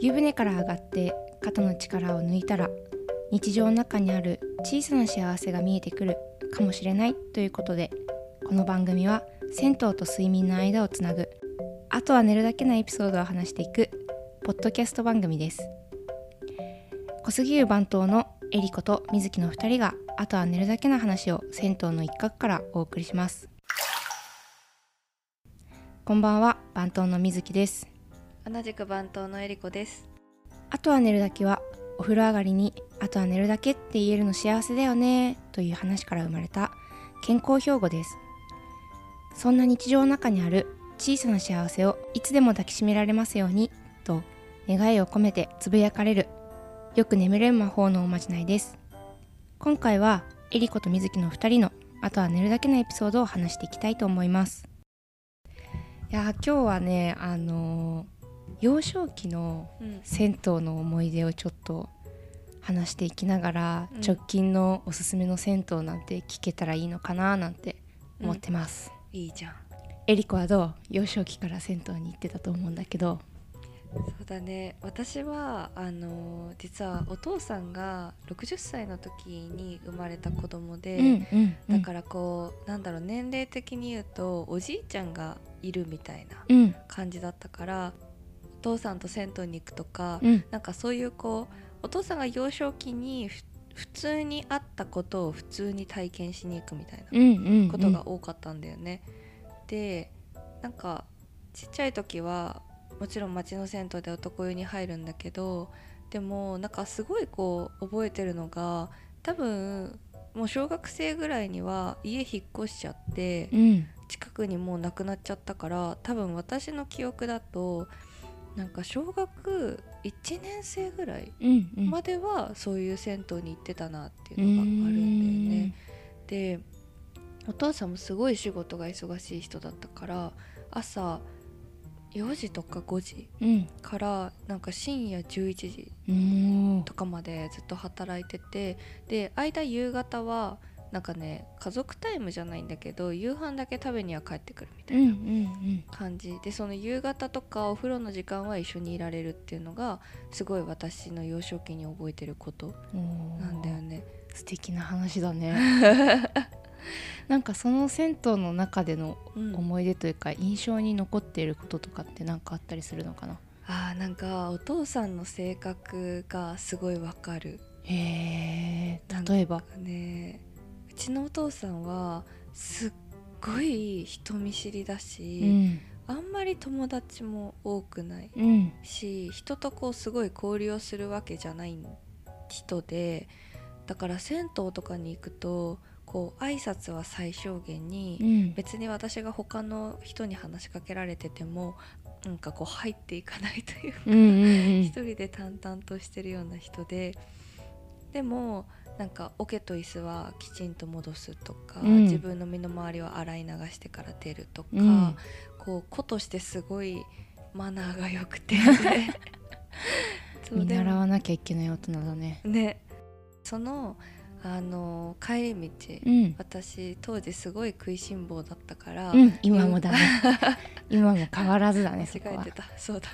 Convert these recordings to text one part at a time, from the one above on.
湯船から上がって肩の力を抜いたら日常の中にある小さな幸せが見えてくるかもしれないということでこの番組は銭湯と睡眠の間をつなぐあとは寝るだけのエピソードを話していくポッドキャスト番組です。小杉湯番頭のエリコと水木の2人があとは寝るだけの話を銭湯の一角からお送りします。こんばんは番頭の水木です。同じく番頭のえりこです。あとは寝るだけはお風呂上がりにあとは寝るだけって言えるの幸せだよねという話から生まれた健康標語です。そんな日常の中にある小さな幸せをいつでも抱きしめられますようにと願いを込めてつぶやかれるよく眠れる魔法のおまじないです。今回はエリコと水木の2人のあとは寝るだけのエピソードを話していきたいと思います。いや今日はねあのー幼少期のうん。銭湯の思い出をちょっと話していきながら、うん。直近のおすすめの銭湯なんて聞けたらいいのかななんて思ってます、いいじゃん。エリコはどう？幼少期から銭湯に行ってたと思うんだけど。そうだね。私はあのー実はお父さんが60歳の時に生まれた子供で、うんうんだからこうなんだろう年齢的に言うとおじいちゃんがいるみたいなうん。感じだったからお父さんと銭湯に行くとか、うん。なんかそういうこうお父さんが幼少期にふ普通にあったことを普通に体験しに行くみたいなうんうん。ことが多かったんだよね。でなんかちっちゃい時はもちろん町の銭湯で男湯に入るんだけどでもなんかすごいこう覚えてるのが多分もう小学生ぐらいには家引っ越しちゃってうん。近くにもうなくなっちゃったから多分私の記憶だとなんか小学1年生ぐらいまではそういう銭湯に行ってたなっていうのがあるんだよね。でお父さんもすごい仕事が忙しい人だったから朝4時とか5時うん。からなんか深夜11時うんとかまでずっと働いててで間夕方はなんかね家族タイムじゃないんだけど夕飯だけ食べには帰ってくるみたいな感じ。でその夕方とかお風呂の時間は一緒にいられるっていうのがすごい私の幼少期に覚えてることうんなんだよね。素敵な話だね。なんかその銭湯の中でのうん。思い出というか印象に残っていることとかって何かあったりするのかな？あーなんかお父さんの性格がすごいわかる。へえ例えば？ねうちのお父さんはすっごい人見知りだうし、ん。あんまり友達も多くないうん。し人とこうすごい交流をするわけじゃない人でだから銭湯とかに行くとこう挨拶は最小限に、うん。別に私が他の人に話しかけられててもなんかこう入っていかないというかうんうん。一人で淡々としてるような人ででもなんか桶と椅子はきちんと戻すとか、うん。自分の身の回りを洗い流してから出るとか、うん。こう子としてすごいマナーが良くて。そう見習わなきゃいけない大人だね。ね。そのあの帰り道、うん、私当時すごい食いしん坊だったから、うん、今もだね。今も変わらずだね間違えてた。そうだ。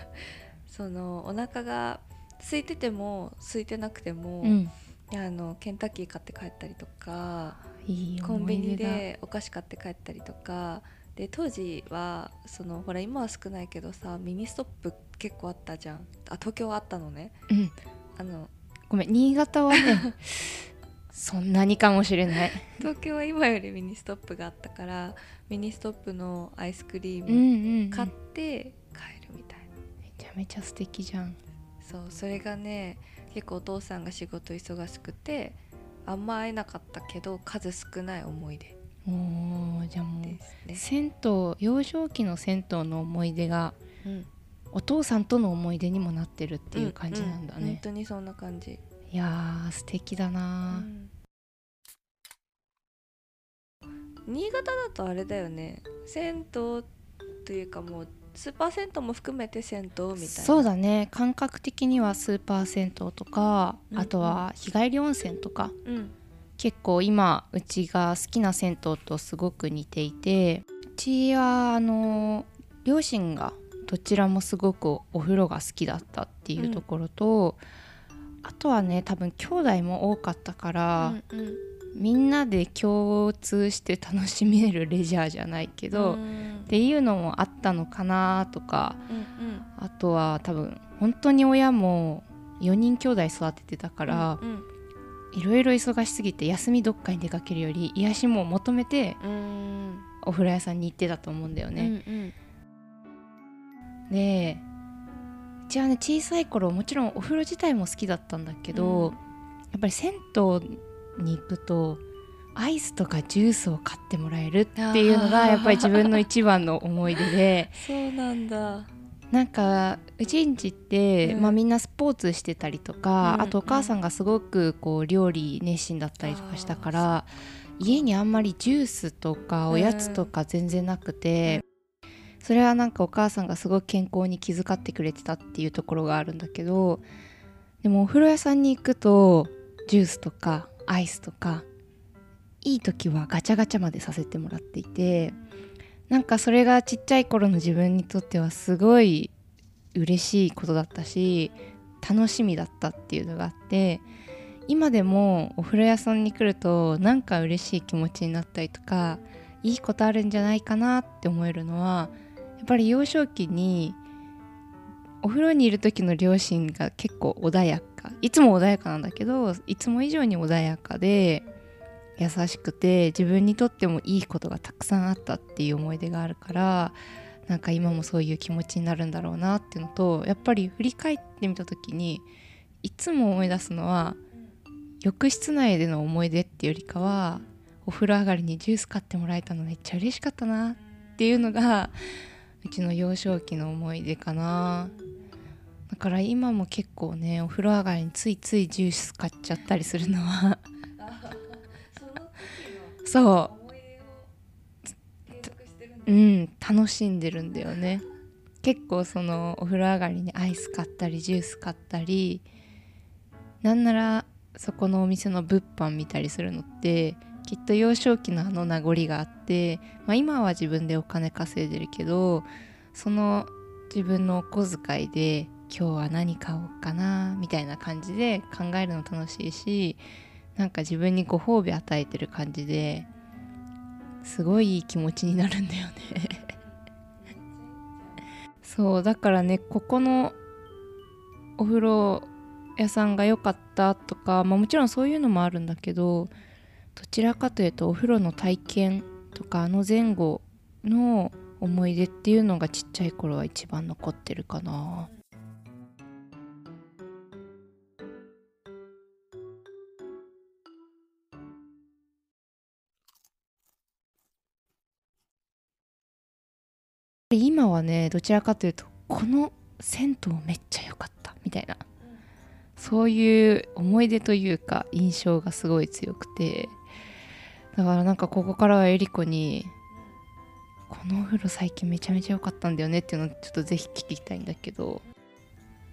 そのお腹が空いてても空いてなくても、うんあのケンタッキー買って帰ったりとかいいコンビニでお菓子買って帰ったりとかで当時はそのほら今は少ないけどさミニストップ結構あったじゃん。あ東京はあったのね。うん。あのごめん新潟はね そんなにかもしれない。東京は今よりミニストップがあったからミニストップのアイスクリーうんうムん、うん、買って帰るみたいな、めちゃめちゃ素敵じゃん。そうそれがね結構お父さんが仕事忙しくてあんま会えなかったけど数少ない思い出おーじゃあもう銭湯幼少期の銭湯の思い出がうん、お父さんとの思い出にもなってるっていう感じなんだうう本ね、当にそんな感じ、いやー素敵だうな、ん。新潟だとあれだよね。銭湯というかもうスーパー銭湯も含めて銭湯みたいな。そうだね。感覚的にはスーパー銭湯とか、うんあとは日帰り温泉とか。うん。結構今うちが好きな銭湯とすごく似ていてうちはあの両親がどちらもすごくお風呂が好きだったっていうところと、あとはね多分兄弟も多かったから、うんうん。みんなで共通して楽しめるレジャーじゃないけど、うんっていうのもあったのかなとかうんあとは多分本当に親も4人兄弟育ててたから、うんいろいろ忙しすぎて休みどっかに出かけるより癒しも求めてうん。お風呂屋さんに行ってたと思うんだよね。うんうん。でうちはね小さい頃もちろんお風呂自体も好きだったんだけど、うん。やっぱり銭湯に行くとアイスとかジュースを買ってもらえるっていうのがやっぱり自分の一番の思い出で。そうなんだ。なんかうちんちって、うん。まあ、みんなスポーツしてたりとか、うんあとお母さんがすごくこう料理熱心だったりとかしたから家にあんまりジュースとかおやつとか全然なくて、それはなんかお母さんがすごく健康に気遣ってくれてたっていうところがあるんだけどでもお風呂屋さんに行くとジュースとかアイスとかいい時はガチャガチャまでさせてもらっていてなんかそれがちっちゃい頃の自分にとってはすごい嬉しいことだったし楽しみだったっていうのがあって今でもお風呂屋さんに来るとなんか嬉しい気持ちになったりとかいいことあるんじゃないかなって思えるのはやっぱり幼少期にお風呂にいる時の両親が結構穏やかいつも穏やかなんだけどいつも以上に穏やかで優しくて自分にとってもいいことがたくさんあったっていう思い出があるからなんか今もそういう気持ちになるんだろうなっていうのとやっぱり振り返ってみた時にいつも思い出すのは浴室内での思い出っていうよりかはお風呂上がりにジュース買ってもらえたのめっちゃ嬉しかったなっていうのがうちの幼少期の思い出かな。だから今も結構ねお風呂上がりについついジュース買っちゃったりするのはそう。うん楽しんでるんだよね。結構そのお風呂上がりにアイス買ったりジュース買ったりなんならそこのお店の物販見たりするのってきっと幼少期のあの名残があって、まあ、今は自分でお金稼いでるけどその自分のお小遣いで今日は何買おうかなみたいな感じで考えるの楽しいしなんか自分にご褒美与えてる感じですごいいい気持ちになるんだよね。そうだからねここのお風呂屋さんが良かったとか、まあ、もちろんそういうのもあるんだけどどちらかというとお風呂の体験とかあの前後の思い出っていうのがちっちゃい頃は一番残ってるかな。今はねどちらかというとこの銭湯めっちゃ良かったみたいな。そういう思い出というか印象がすごい強くて。だからなんかここからはエリコにこのお風呂最近めちゃめちゃ良かったんだよねっていうのをちょっとぜひ聞きたいんだけど。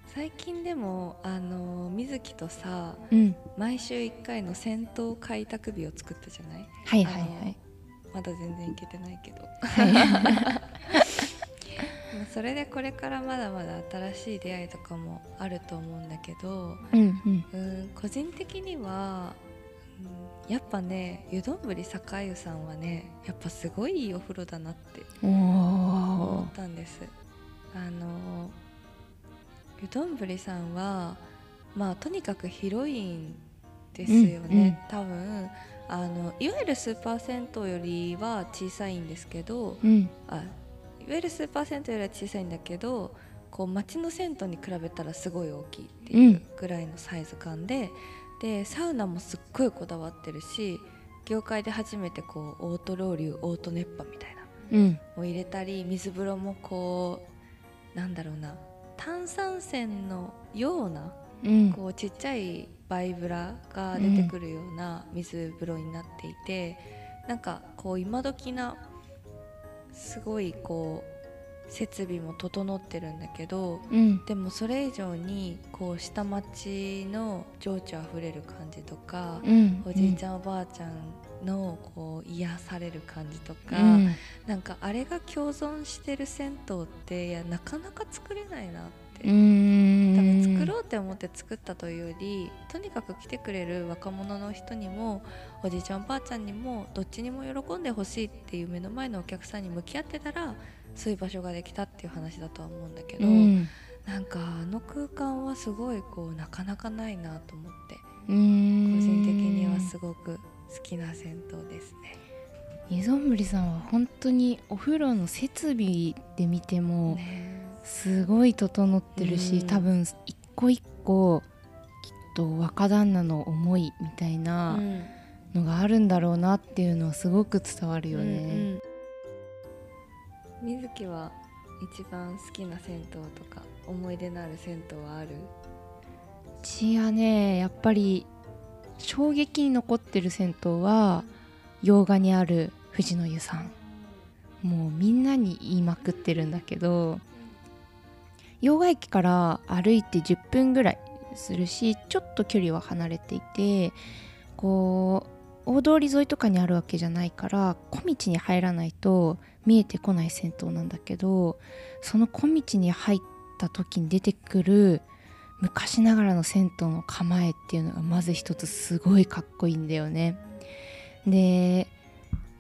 最近でもあの水木とさうん。毎週1回の銭湯開拓日を作ったじゃない？はいはいはい。まだ全然いけてないけど。はいまあそれでこれからまだまだ新しい出会いとかもあると思うんだけどうんうん。うん個人的には、うん、やっぱね湯丼坂湯さんはねやっぱすごいいいお風呂だなってお思ーったんです。あの湯丼さんはまあとにかくヒロインですよね、多分。あのいわゆるスーパー銭湯よりは小さいんですけどうん。あいわゆるスーパー銭湯よりは小さいんだけどこう街の銭湯に比べたらすごい大きいっていうぐらいのサイズ感で、でサウナもすっごいこだわってるし業界で初めてこうオートロウリュオート熱波みたいなうん。を入れたり水風呂もこうなんだろうな炭酸泉のようなうん。こうちっちゃいバイブラが出てくるような水風呂になっていて、なんかこう今時なすごいこう設備も整ってるんだけどうん。でもそれ以上にこう下町の情緒あふれる感じとか、うん。おじいちゃんおばあちゃんのこう癒される感じとか、うん。なんかあれが共存してる銭湯っていやなかなか作れないなって、ろうって思って作ったというよりとにかく来てくれる若者の人にもおじいちゃんおばあちゃんにもどっちにも喜んでほしいっていう目の前のお客さんに向き合ってたらそういう場所ができたっていう話だとは思うんだけど、うん。なんかあの空間はすごいこうなかなかないなと思って個人的にはすごく好きな銭湯ですね。みぞんぶりさんは本当にお風呂の設備で見てもね。すごい整ってるし、うん。多分一個一個きっと若旦那の思いみたいなうんのがあるんだろうなっていうのはすごく伝わるよね。うんうん。水木は一番好きな銭湯とか思い出のある銭湯はある？うちはねやっぱり衝撃に残ってる銭湯は洋画にある藤野湯さん。もうみんなに言いまくってるんだけど洋画駅から歩いて10分ぐらいするしちょっと距離は離れていてこう大通り沿いとかにあるわけじゃないから小道に入らないと見えてこない銭湯なんだけどその小道に入った時に出てくる昔ながらの銭湯の構えっていうのがまず一つすごいかっこいいんだよね。で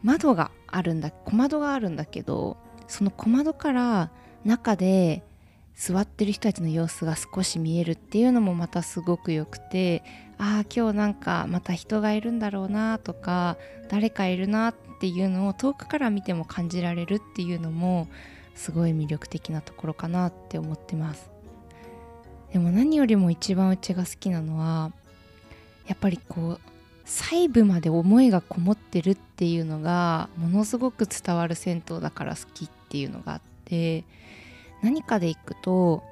窓があるんだ小窓があるんだけどその小窓から中で座ってる人たちの様子が少し見えるっていうのもまたすごくよくてああ今日なんかまた人がいるんだろうなとか誰かいるなっていうのを遠くから見ても感じられるっていうのもすごい魅力的なところかなって思ってます。でも何よりも一番うちが好きなのはやっぱりこう細部まで思いがこもってるっていうのがものすごく伝わる銭湯だから好きっていうのがあって何かで行くと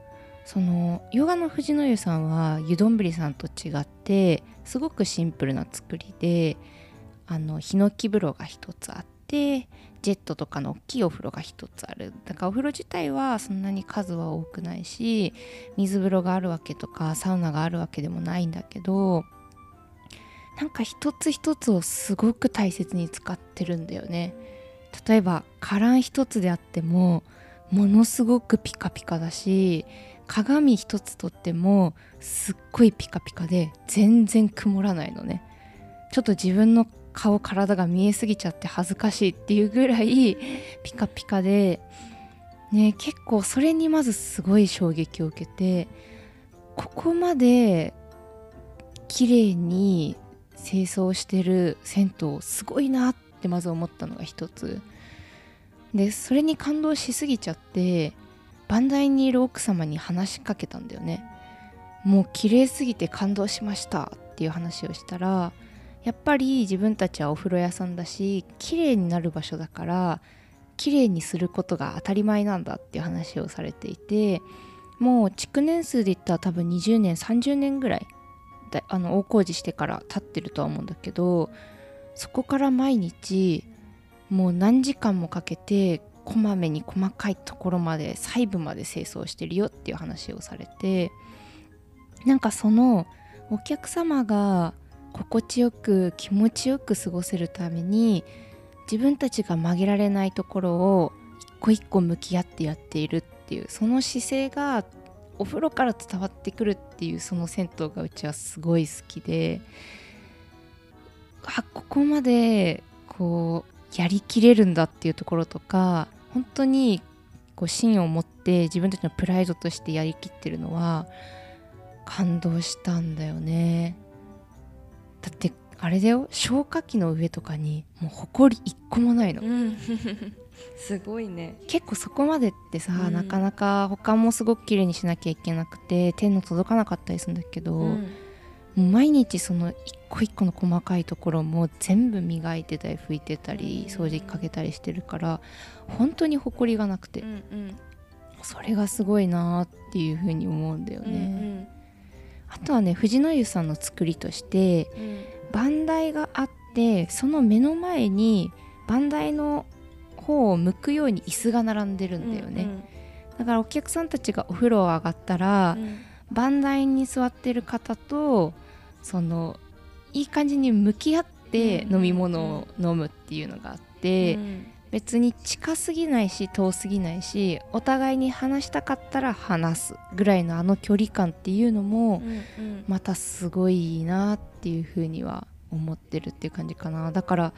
そのヨガの藤野湯さんは湯どんぶりさんと違ってすごくシンプルな作りであのヒノキ風呂が一つあってジェットとかの大きいお風呂が一つある。だからお風呂自体はそんなに数は多くないし水風呂があるわけとかサウナがあるわけでもないんだけどなんか一つ一つをすごく大切に使ってるんだよね。例えばカラン一つであってもものすごくピカピカだし鏡一つとってもすっごいピカピカで全然曇らないのね。ちょっと自分の顔体が見えすぎちゃって恥ずかしいっていうぐらいピカピカでね結構それにまずすごい衝撃を受けてここまで綺麗に清掃してる銭湯すごいなってまず思ったのが一つ。でそれに感動しすぎちゃってバンダイにいる奥様に話しかけたんだよね。もう綺麗すぎて感動しました。っていう話をしたらやっぱり自分たちはお風呂屋さんだし綺麗になる場所だから綺麗にすることが当たり前なんだ。っていう話をされていてもう築年数で言ったら多分20年30年ぐらいあの大工事してから経ってるとは思うんだけどそこから毎日もう何時間もかけてこまめに細かいところまで細部まで清掃してるよっていう話をされてなんかそのお客様が心地よく気持ちよく過ごせるために自分たちが曲げられないところを一個一個向き合ってやっているっていうその姿勢がお風呂から伝わってくるっていうその銭湯がうちはすごい好きであここまでこうやりきれるんだっていうところとか本当にこう芯を持って自分たちのプライドとしてやりきってるのは感動したんだよね。だってあれだよ。消火器の上とかにもう埃一個もないの。うん。すごいね。結構そこまでってさ、うん。なかなか他もすごく綺麗にしなきゃいけなくて手の届かなかったりするんだけど、うん毎日その一個一個の細かいところも全部磨いてたり拭いてたりうん掃除機かけたりしてるから本当に埃がなくて、うんうん。それがすごいなーっていうふうに思うんだようんね、あとはね藤野湯さんの作りとしてうん。番台があってその目の前に番台の方を向くように椅子が並んでるんだよね、だからお客さんたちがお風呂上がったら、うん。番台に座ってる方とそのいい感じに向き合って飲み物を飲むっていうのがあって、うん。別に近すぎないし遠すぎないしお互いに話したかったら話すぐらいのあの距離感っていうのもうんうん。またすごいいいなっていうふうには思ってるっていう感じかな。だから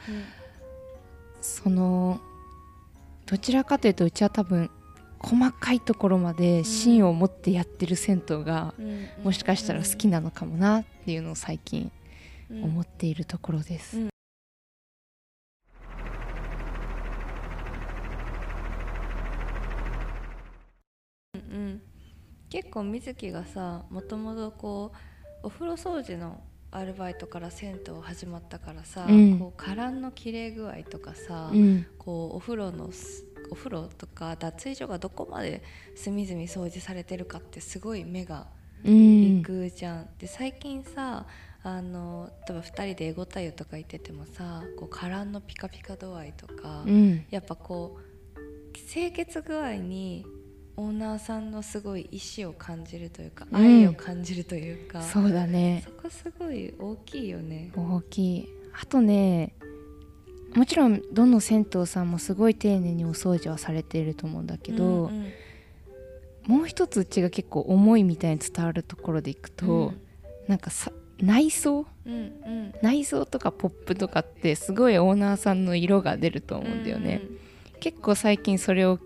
そのどちらかというとうちは多分細かいところまで芯を持ってやってる銭湯がうん。もしかしたら好きなのかもなっていうのを最近うん思っているところです。うん。うん結構水木がさもともとこうお風呂掃除のアルバイトから銭湯始まったからさ、うん。こうカランの綺麗具合とかさ、うん。こうお風呂のすお風呂とか脱衣所がどこまで隅々掃除されてるかってすごい目がうん行くじゃん。で最近さあの例えば2人でエゴタ湯とか行っててもさこうカランのピカピカ度合いとか、うんやっぱこう清潔具合にオーナーさんのすごい意志を感じるというか、うん愛を感じるというかそうだねそこすごい大きいよね。大きいあとねもちろんどの銭湯さんもすごい丁寧にお掃除はされていると思うんだけど、うんうんもう一つうちが結構思いみたいに伝わるところでいくと、なんかさ内装？うんうん。内装とかポップとかってすごいオーナーさんの色が出ると思うんだよね、結構最近それを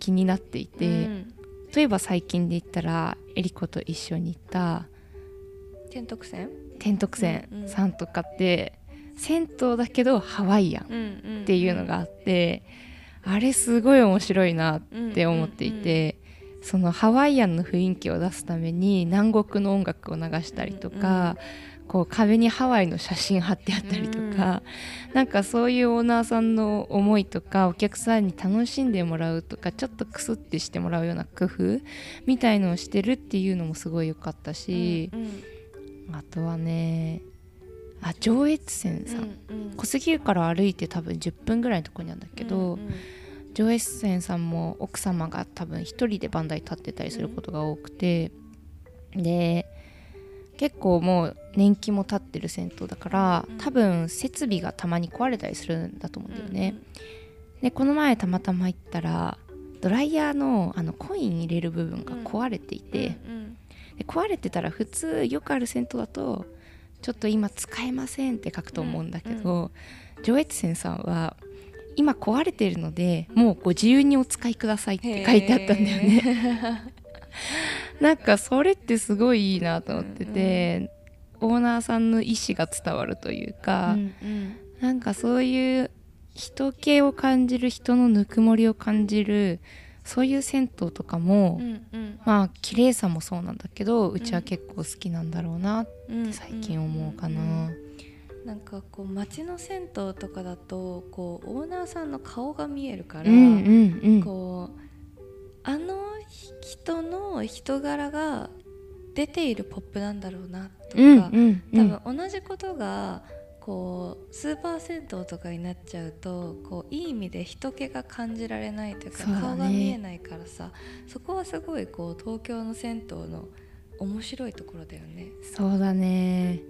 気になっていて、うん。例えば最近で言ったらエリコと一緒に行った天徳線？天徳線うんうん。さんとかって、銭湯だけどハワイアンっっていうのがあって、あれすごい面白いなって思っていて、そのハワイアンの雰囲気を出すために南国の音楽を流したりとか、こう壁にハワイの写真貼ってあったりとか、なんかそういうオーナーさんの思いとかお客さんに楽しんでもらうとかちょっとクスってしてもらうような工夫みたいのをしてるっていうのもすごい良かったし、あとはねあ上越線さん、小杉湯から歩いて多分10分ぐらいのとこにあるんだけど、上越線さんも奥様が多分一人でバンダイ立ってたりすることが多くて、で結構もう年季も経ってる銭湯だからうん。多分設備がたまに壊れたりするんだと思うんだよね、でこの前たまたま行ったらドライヤーのあのコイン入れる部分が壊れていて、で壊れてたら普通よくある銭湯だとちょっと今使えませんって書くと思うんだけど、上越線さんは今壊れてるのでもうご自由にお使いくださいって書いてあったんだよね。ね。なんかそれってすごいいいなと思ってて、オーナーさんの意思が伝わるというか、なんかそういう人気を感じる人のぬくもりを感じるそういう銭湯とかも、まあ綺麗さもそうなんだけどうちは結構好きなんだろうなって最近思うかな。なんかこう街の銭湯とかだとこうオーナーさんの顔が見えるから、うんうんうん。こうあの人の人柄が出ているポップなんだろうなとか、うんうんうん。多分同じことがこうスーパー銭湯とかになっちゃうとこういい意味で人気が感じられないというか顔が見えないからさそこはすごいこう東京の銭湯の面白いところだよね。そうだね。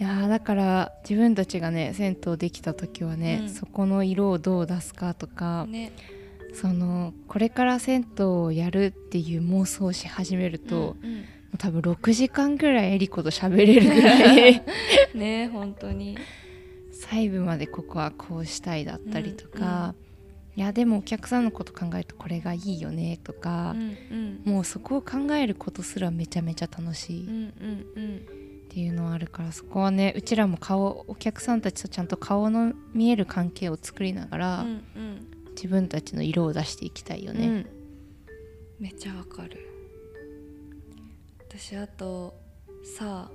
いやーだから自分たちがね銭湯できた時はね、うん。そこの色をどう出すかとか、ね。そのこれから銭湯をやるっていう妄想をし始めると、うんうん多分6時間ぐらいエリコと喋れるぐらい。ね本当に。細部までここはこうしたいだったりとか、いやでもお客さんのこと考えるとこれがいいよねとか。う、んもうそこを考えることすらめちゃめちゃ楽しい。うんうんうんっていうのはあるからそこはねうちらも顔お客さんたちとちゃんと顔の見える関係を作りながら、うんうん。自分たちの色を出していきたいよね。うん。めっちゃわかる私あとさ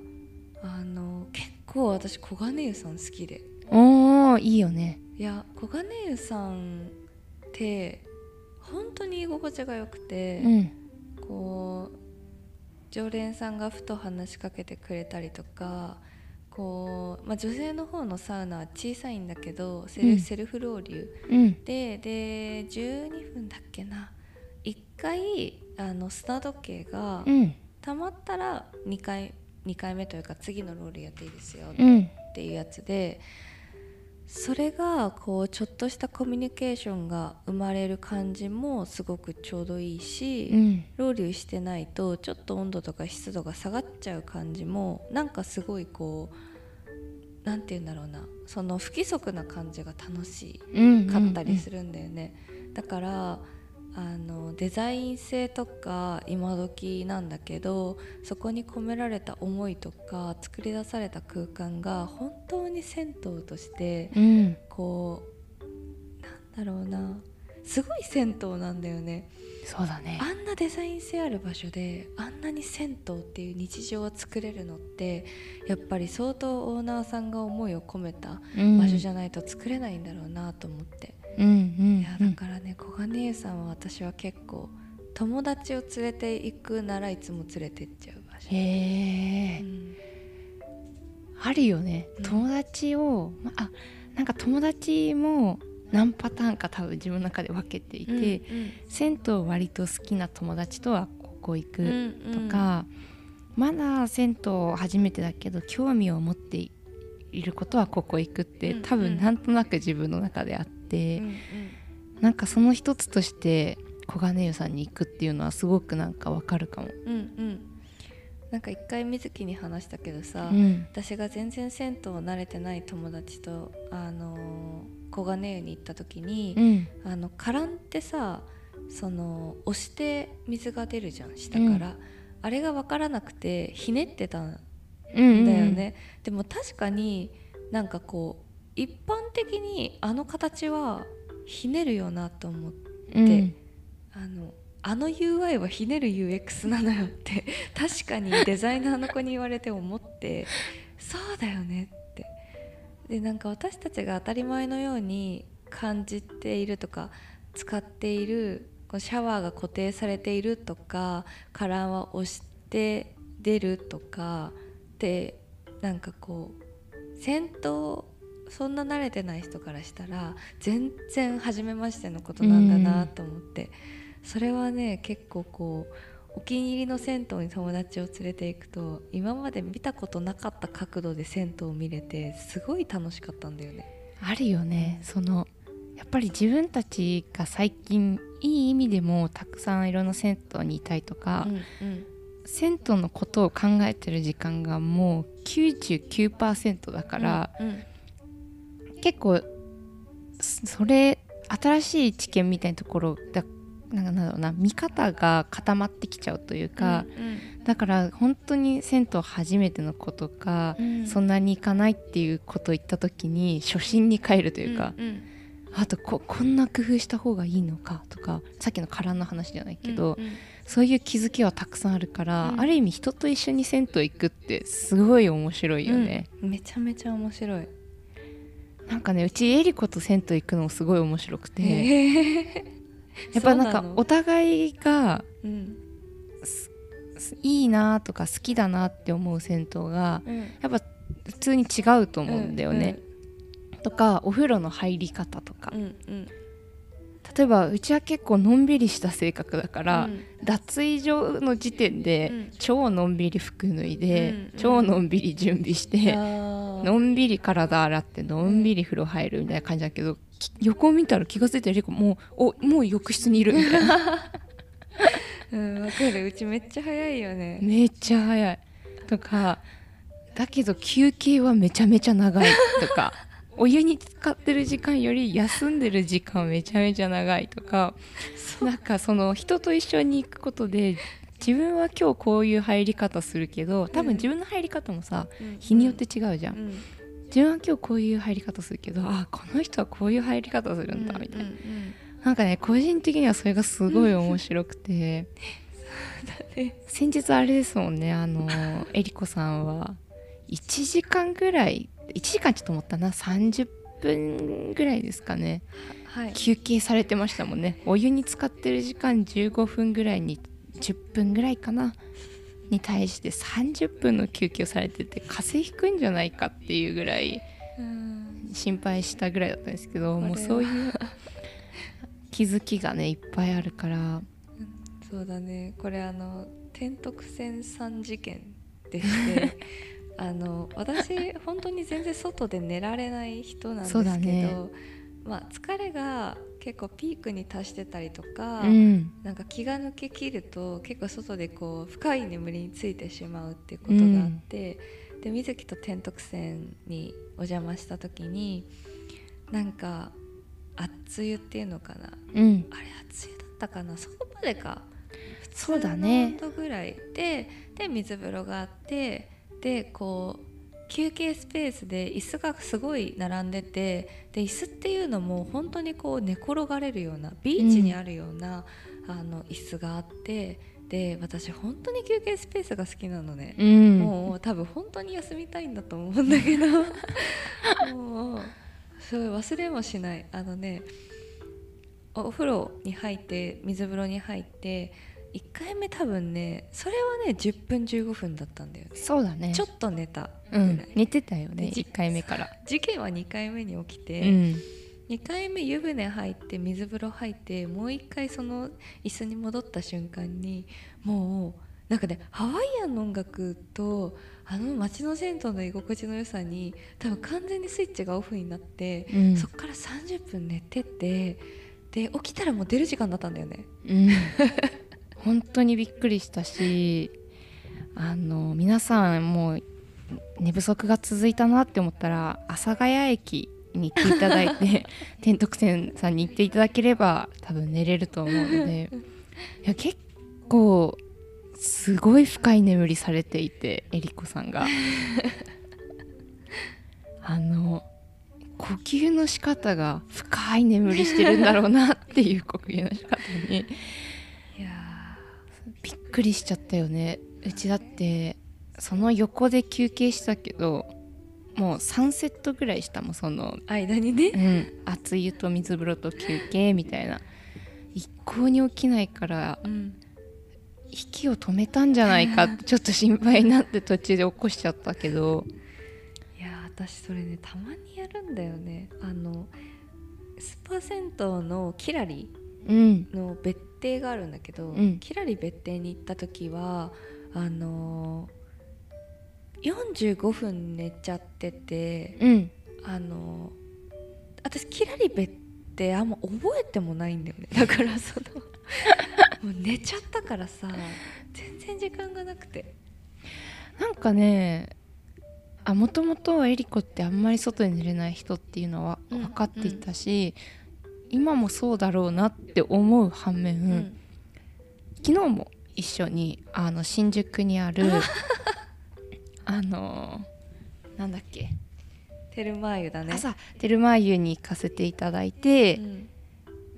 あの結構私小金湯さん好きで。おーいいよね。いや小金湯さんって本当に居心地が良くて、うん。こう常連さんがふと話しかけてくれたりとかこう、まあ、女性の方のサウナは小さいんだけどセル,、うん。セルフロウリュうん。でで12分だっけな。1回あの砂時計がうんたまったら2回2回目というか次のロールやっていいですよ、うん。っていうやつでそれがこうちょっとしたコミュニケーションが生まれる感じもすごくちょうどいいし、うん。ロウリュしてないとちょっと温度とか湿度が下がっちゃう感じもなんかすごいこうなんて言うんだろうなその不規則な感じが楽しうんかったりするんだよね、だからあのデザイン性とか今時なんだけどそこに込められた思いとか作り出された空間が本当に銭湯としてうん。こうなんだろうなすごい銭湯なんだよね。そうだね。あんなデザイン性ある場所であんなに銭湯っていう日常を作れるのってやっぱり相当オーナーさんが思いを込めた場所じゃないと作れないんだろうなと思って、うんうんいやだからね小金湯さんは私は結構友達を連れて行くならいつも連れて行っちゃう場所、へえ。うん。あるよね。うん。友達を、まあなんか友達も何パターンか多分自分の中で分けていて、銭湯割と好きな友達とはここ行くとか、まだ銭湯初めてだけど興味を持っていることはここ行くって、うん。多分なんとなく自分の中であって、うんうん。なんかその一つとして小金湯さんに行くっていうのはすごくなんかわかるかも。うんうん。なんか一回水木に話したけどさ、うん。私が全然銭湯慣れてない友達と、あのー小金湯に行った時に、うん。あのカランってさその押して水が出るじゃん下から、うあれが分からなくてひねってたんうんだよね、でも確かになんかこう一般的にあの形はひねるよなと思ってうん。であのあの UI はひねる UX なのよって 確かにデザイナーの子に言われて思ってそうだよねって。でなんか私たちが当たり前のように感じているとか使っているこうシャワーが固定されているとかカランは押して出るとかでなんかこう戦闘そんな慣れてない人からしたら全然初めましてのことなんだなと思って、それはね結構こうお気に入りの銭湯に友達を連れていくと今まで見たことなかった角度で銭湯を見れてすごい楽しかったんだよね。あるよね。そのやっぱり自分たちが最近いい意味でもたくさんいろんな銭湯にいたいとか、うんうん。銭湯のことを考えてる時間がもう99%だから、うん結構そそれ新しい知見みたいなところだなんかなんだろうな見方が固まってきちゃうというか、だから本当に銭湯初めての子とか、うん。そんなに行かないっていうことを言った時に初心に帰るというか、うんうん。あとここんな工夫した方がいいのかとかさっきのカランの話じゃないけど、うんうん。そういう気づきはたくさんあるから、うん。ある意味人と一緒に銭湯行くってすごい面白いよね、うん。めちゃめちゃ面白い。なんかねうちエリコと銭湯行くのもすごい面白くて、へ やっぱなんかお互いがうん。いいなとか好きだなって思う銭湯がうん。やっぱ普通に違うと思うんだよね、とかお風呂の入り方とか、うんうん例えばうちは結構のんびりした性格だから、うん。脱衣所の時点で、うん。超のんびり服脱いで、うん。超のんびり準備して、のんびり体洗ってのんびり風呂入るみたいな感じだけど、き横を見たら気が付いたらリコもうおもう浴室にいるみたいな。うんわかる。うちめっちゃ早いよね。めっちゃ早い。とかだけど休憩はめちゃめちゃ長いとかお湯に浸かってる時間より休んでる時間めちゃめちゃ長いとかなんかその人と一緒に行くことで自分は今日こういう入り方するけど多分自分の入り方もさ日によって違うじゃん、うん。自分は今日こういう入り方するけどあこの人はこういう入り方するんだみたいな、うんうん。なんかね個人的にはそれがすごい面白くて。ね。先日あれですもんねあのえりこさんは1時間ぐらい1時間ちょっと思ったな。30分ぐらいですかね。はい。休憩されてましたもんね。お湯に浸かってる時間15分ぐらいに10分ぐらいかな。に対して30分の休憩をされてて風邪ひくんじゃないかっていうぐらいうん。心配したぐらいだったんですけどもうそういう 気づきがねいっぱいあるから。そうだね。これあの天徳線3事件でしてあの私 本当に全然外で寝られない人なんですけど、ね。まあ、疲れが結構ピークに達してたりとか、うん。なんか気が抜けきると結構外でこう深い眠りについてしまうっていうことがあって、で水木と天徳線にお邪魔した時になんか熱湯っていうのかな。うん。あれ熱湯だったかな。そこまでか。そうだね。温度ぐらいでで水風呂があってでこう休憩スペースで椅子がすごい並んでてで椅子っていうのも本当にこう寝転がれるようなビーチにあるような、あの椅子があってで私本当に休憩スペースが好きなのね。うん。もう多分本当に休みたいんだと思うんだけど。もうすごい忘れもしない。あのねお風呂に入って水風呂に入って1回目多分ねそれはね10分15分だったんだよね。そうだね。ちょっと寝たぐらい、うん寝てたよねじ1回目から。事件は2回目に起きて、うん。2回目湯船入って水風呂入ってもう1回その椅子に戻った瞬間にもうなんかねハワイアンの音楽とあの街の銭湯の居心地の良さに多分完全にスイッチがオフになって、うん。そっから30分寝ててで起きたらもう出る時間だったんだよね。うん 本当にびっくりしたしあの皆さんもう寝不足が続いたなって思ったら阿佐ヶ谷駅に行っていただいて 天徳線さんに行っていただければ多分寝れると思うのでいや結構すごい深い眠りされていてえりこさんが。あの呼吸の仕方が深い眠りしてるんだろうなっていう呼吸の仕方にびっくりしちゃったよね。うちだってその横で休憩したけどもう3セットぐらいしたもんその、ー間にね。うん、熱湯と水風呂と休憩みたいな。一向に起きないからうん。息を止めたんじゃないかってちょっと心配になって途中で起こしちゃったけど。いやー私それねたまにやるんだよね。あのスーパー銭湯のキラリうんの別邸があるんだけど、うん。キラリ別邸に行った時はあのー、45分寝ちゃっててうん。あのー私キラリ別邸あんま覚えてもないんだよね。だからその もう寝ちゃったからさ全然時間がなくて。なんかねあもともとエリコってあんまり外で寝れない人っていうのはうん。分かっていたし、今もそうだろうなって思う反面、うん。昨日も一緒にあの新宿にある あのなんだっけ。テルマーユだね。朝テルマー湯に行かせていただいて、うん。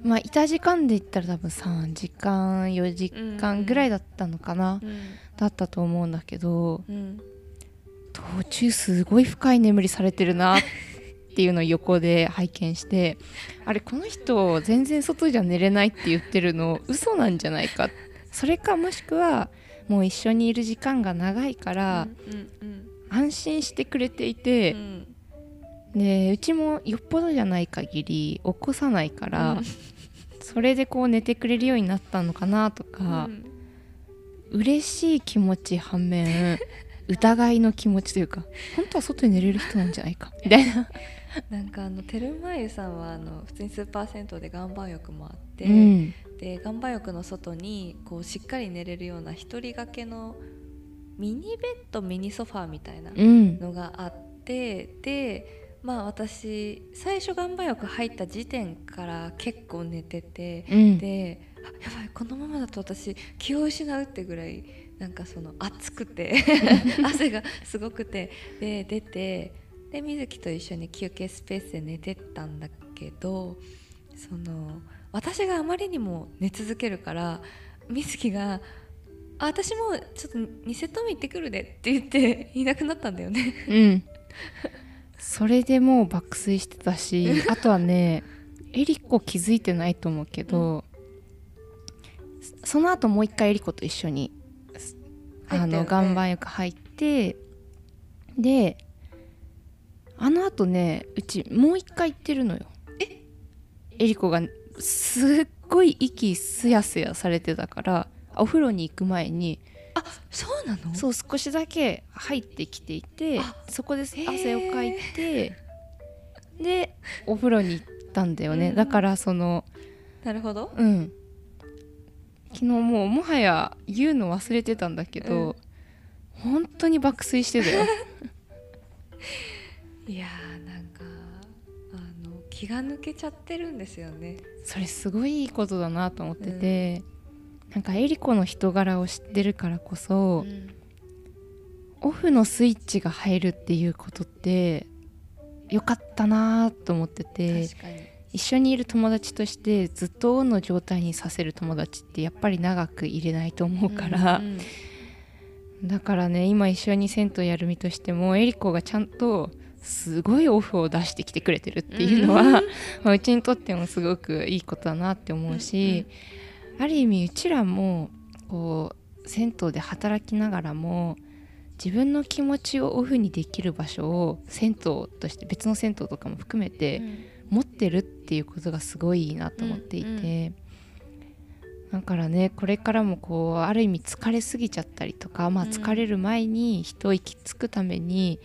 まあいた時間で言ったら多分3時間4時間ぐらいだったのかな、うん。だったと思うんだけどうん。途中すごい深い眠りされてるなっていうのを横で拝見してあれこの人全然外じゃ寝れないって言ってるの嘘なんじゃないか。それかもしくはもう一緒にいる時間が長いから安心してくれていうんてう、ん。でうちもよっぽどじゃない限り起こさないから、うん。それでこう寝てくれるようになったのかなとか、うん。嬉しい気持ち反面 疑いの気持ちというか本当は外に寝れる人なんじゃないかみたいな、なんかあのテルマユさんはあの普通にスーパー銭湯で岩盤浴もあって、うん。で岩盤浴の外にこうしっかり寝れるような一人掛けのミニベッドミニソファーみたいなうん。のがあってでまあ私最初岩盤浴入った時点から結構寝ててうん。であやばいこのままだと私気を失うってぐらいなんかその暑くて 汗がすごくてで出てで水木と一緒に休憩スペースで寝てたんだけどその私があまりにも寝続けるから水木が「あ私もちょっと2セット目行ってくるで」って言って いなくなったんだよね。うん。それでもう爆睡してたし あとはねエリコ気づいてないと思うけど、その後もう一回エリコと一緒にあの岩盤浴入ってであの後ねうちもう一回行ってるのよ。エリコがすっごい息すやすやされてたからお風呂に行く前にああそうなの？そう少しだけ入ってきていてあそこでー。汗をかいてでお風呂に行ったんだよね、うん。だからそのなるほど。うん。昨日もうもはや言うの忘れてたんだけど、本当に爆睡してたよ いやーなんかあの気が抜けちゃってるんですよね。それすごいいいことだなと思ってて、なんかエリコの人柄を知ってるからこそ、ん。オフのスイッチが入るっていうことってよかったなと思ってて一緒にいる友達としてずっとオンの状態にさせる友達ってやっぱり長くいれないと思うから、うんうん。だからね今一緒に銭湯やる身としてもエリコがちゃんとすごいオフを出してきてくれてるっていうのは、まあうちにとってもすごくいいことだなって思うし、ある意味うちらもこう銭湯で働きながらも自分の気持ちをオフにできる場所を銭湯として別の銭湯とかも含めて持ってるっていうことがすごいいいなと思っていて、だからねこれからもこうある意味疲れすぎちゃったりとか、まあ、うん。疲れる前に人行き着くために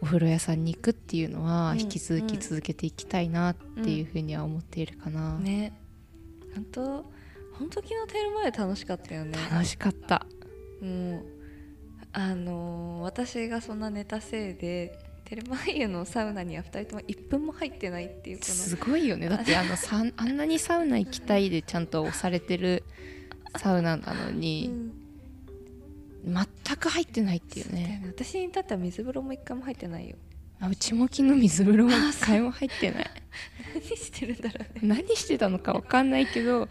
お風呂屋さんに行くっていうのはうん引き続き続けていきたいなっていうふうには思っているかな、ね。本当本当昨日テルマエ楽しかったよね。楽しかった。もうあのー私がそんな寝たせいでテルマエ湯のサウナには2人とも1分も入ってないっていうこすごいよね。だってあの あんなにサウナ行きたいでちゃんと押されてるサウナなのの、に。うん全く入ってないっていうね。ね私に至っては水風呂も1回も入ってないよ。あうちも昨日水風呂も一回も入ってない。何してるんだろうね。何してたのか分かんないけど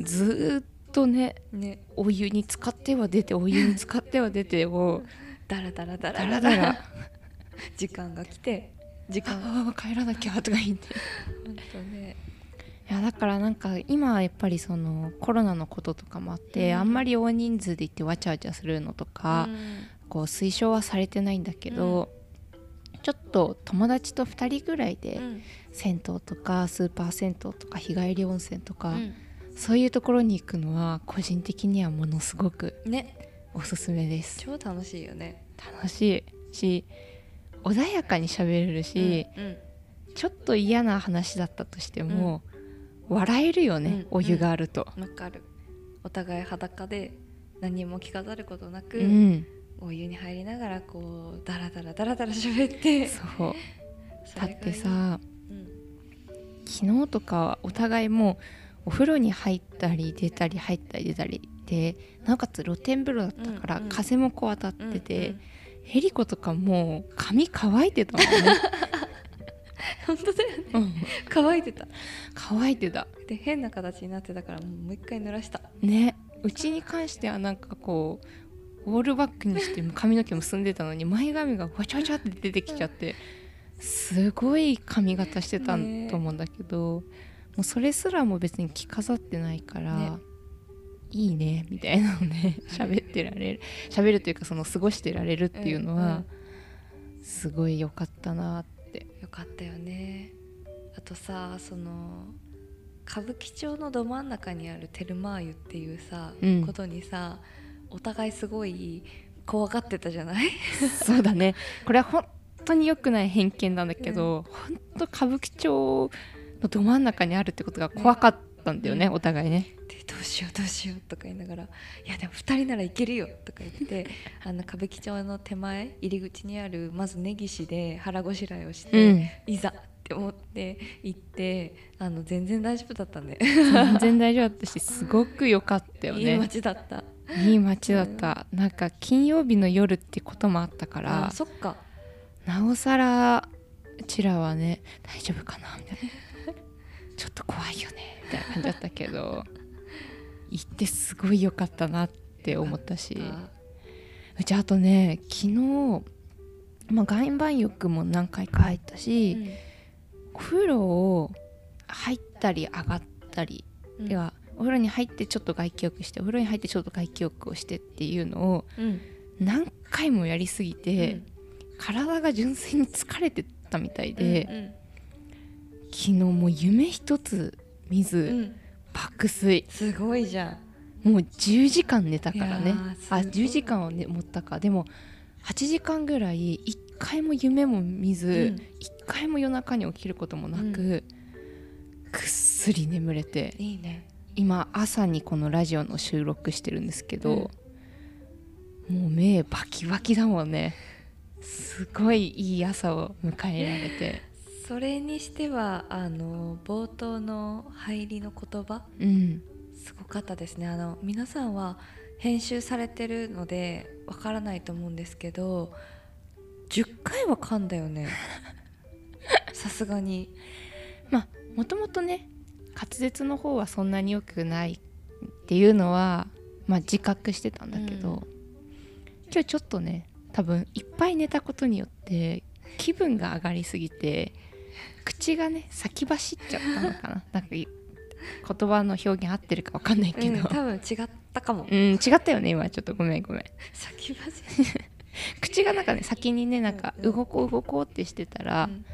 ずーっとねね。お湯に浸かっては出てお湯に浸かっては出てをだらだらだだらだららだら時間が来て。時間あー帰らなきゃとか言って。本当ね。いやだからなんか今はやっぱりそのコロナのこととかもあって、うん。あんまり大人数で行ってわちゃわちゃするのとか、こう推奨はされてないんだけど、ちょっと友達と2人ぐらいでうん。銭湯とかスーパー銭湯とか日帰り温泉とか、うん。そういうところに行くのは個人的にはものすごくね。おすすめです。超楽しいよね。楽しい。し穏やかに喋れるし、うんちょっと嫌な話だったとしても、笑えるよね、うんお湯があると。わかる。お互い裸で何も着飾ることなく、うん、お湯に入りながらこうダラダラダラダラ喋って。そう。だってさうん。昨日とかお互いもうお風呂に入ったり出たり入ったり出たりでなおかつ露天風呂だったから、うんうん風もこう当たってて、うんヘリコとかもう髪乾いてたもんね、本当だよね。うん、乾いてた。乾いてた。で変な形になってたからもう一回濡らした。ね。うちに関してはなんかこうウォールバックにして髪の毛結んでたのに前髪がわちゃわちゃって出てきちゃってすごい髪型してたね。と思うんだけど、もうそれすらも別に着飾ってないから、ね。いいねみたいなのね。喋ってられる。喋るというかその過ごしてられるっていうのは、すごい良かったなってよかったよね。あとさその歌舞伎町のど真ん中にあるテルマー湯っていうさ、うん。ことにさお互いすごい怖がってたじゃない？そうだね。これは本当に良くない偏見なんだけど、本当歌舞伎町のど真ん中にあるってことが怖かったんだよね、うん。お互いね。でどうしようどうしようとか言いながら「いやでも2人ならいけるよ」とか言って あの歌舞伎町の手前入り口にあるまず根岸で腹ごしらえをして、うん。いざって思って行ってあの全然大丈夫だったね全然大丈夫だったしすごく良かったよいいね街だった。いい街だった、なんか金曜日の夜ってこともあったかあらそっか。なおさらうちらはね大丈夫かなみたいなちょっと怖いよねみたいな感じだったけど行ってすごい良かったなって思ったし。あうちあとね昨日、まあ、岩盤浴も何回か入ったし、うん。お風呂を入ったり上がったり、うん。ではお風呂に入ってちょっと外気浴してお風呂に入ってちょっと外気浴をしてっていうのをうん。何回もやりすぎて、体が純粋に疲れてたみたいで、うん昨日もう夢一つ見ず、うん。うん爆睡。すごいじゃん。もう10時間寝たからね。あ10時間を、ね、持ったか。でも8時間ぐらい1回も夢も見ず、うん。一1回も夜中に起きることもなく、ぐっすり眠れて。いいね。今朝にこのラジオの収録してるんですけど、もう目バキバキだもんね。すごいいい朝を迎えられてそれにしてはあの冒頭の入りの言葉うん。すごかったですね。あの皆さんは編集されてるのでわからないと思うんですけど10回は噛んだよね。さすがに。もともとね滑舌の方はそんなに良くないっていうのは、まあ、自覚してたんだけど、うん。今日ちょっとね多分いっぱい寝たことによって気分が上がりすぎて口がね先走っちゃったのかな。なんかい言葉の表現合ってるか分かんないけど、うん、多分違ったかも。うん、違ったよね今ちょっとごめんごめん。先走口がなんかね先にねなんか動こう動こうってしてたら、うん。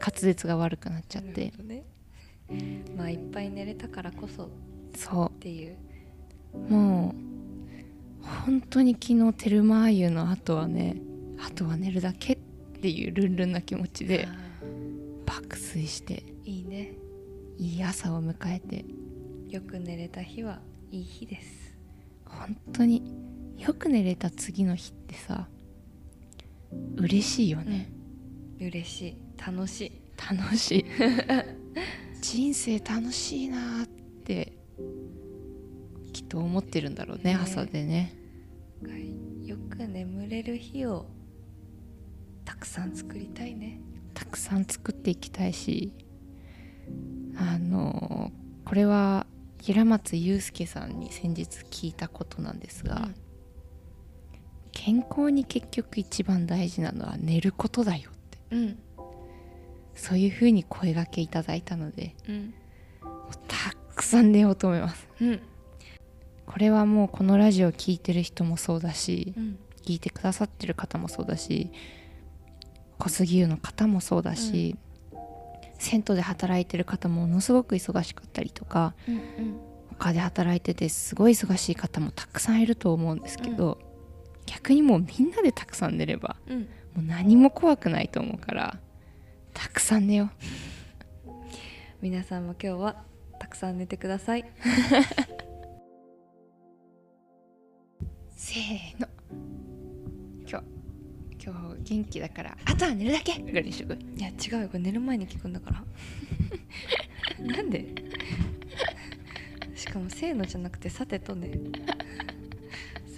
滑舌が悪くなっちゃって。ね。まあいっぱい寝れたからこそっそていう。う。もう本当に昨日テルマーユの後はねあとは寝るだけっていうルンルンな気持ちで。あ爆睡してーいいね。いい朝を迎えてよく寝れた日はいい日です。本当によく寝れた次の日ってさ嬉しいよね、嬉しい。楽しい。楽しい。人生楽しいなーってきっと思ってるんだろうねね。朝でね。よく眠れる日をたくさん作りたいねたくさん作っていきたいしあのこれは平松祐介さんに先日聞いたことなんですが、うん。健康に結局一番大事なのは寝ることだよって。うん。そういう風に声がけいただいたのでうん。たくさん寝ようと思います。うん。これはもうこのラジオ聞いてる人もそうだしうん。聞いてくださってる方もそうだし小杉湯の方もそうだし、銭湯で働いてる方もものすごく忙しかったりとかうん他で働いててすごい忙しい方もたくさんいると思うんですけど、逆にもうみんなでたくさん寝ればうん。もう何も怖くないと思うからたくさん寝よう。皆さんも今日はたくさん寝てください。せーの元気だから。あとは寝るだけ。ぐらいにしとく。いや違うよ。これ寝る前に聞くんだから。なんで？しかもせーのじゃなくてさてとね。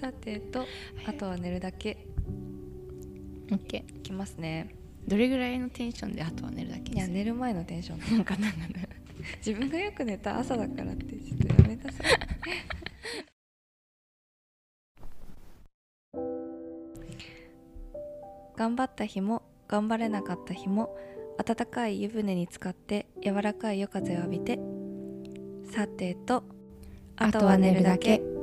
さてとあとは寝るだけ。OK いきますね。どれぐらいのテンションであとは寝るだけいや寝る前のテンション。なんかなんか 自分がよく寝た朝だからってちょっとやめなさい頑張った日も頑張れなかった日も温かい湯船に浸かって柔らかい夜風を浴びてさてとあとは寝るだけ。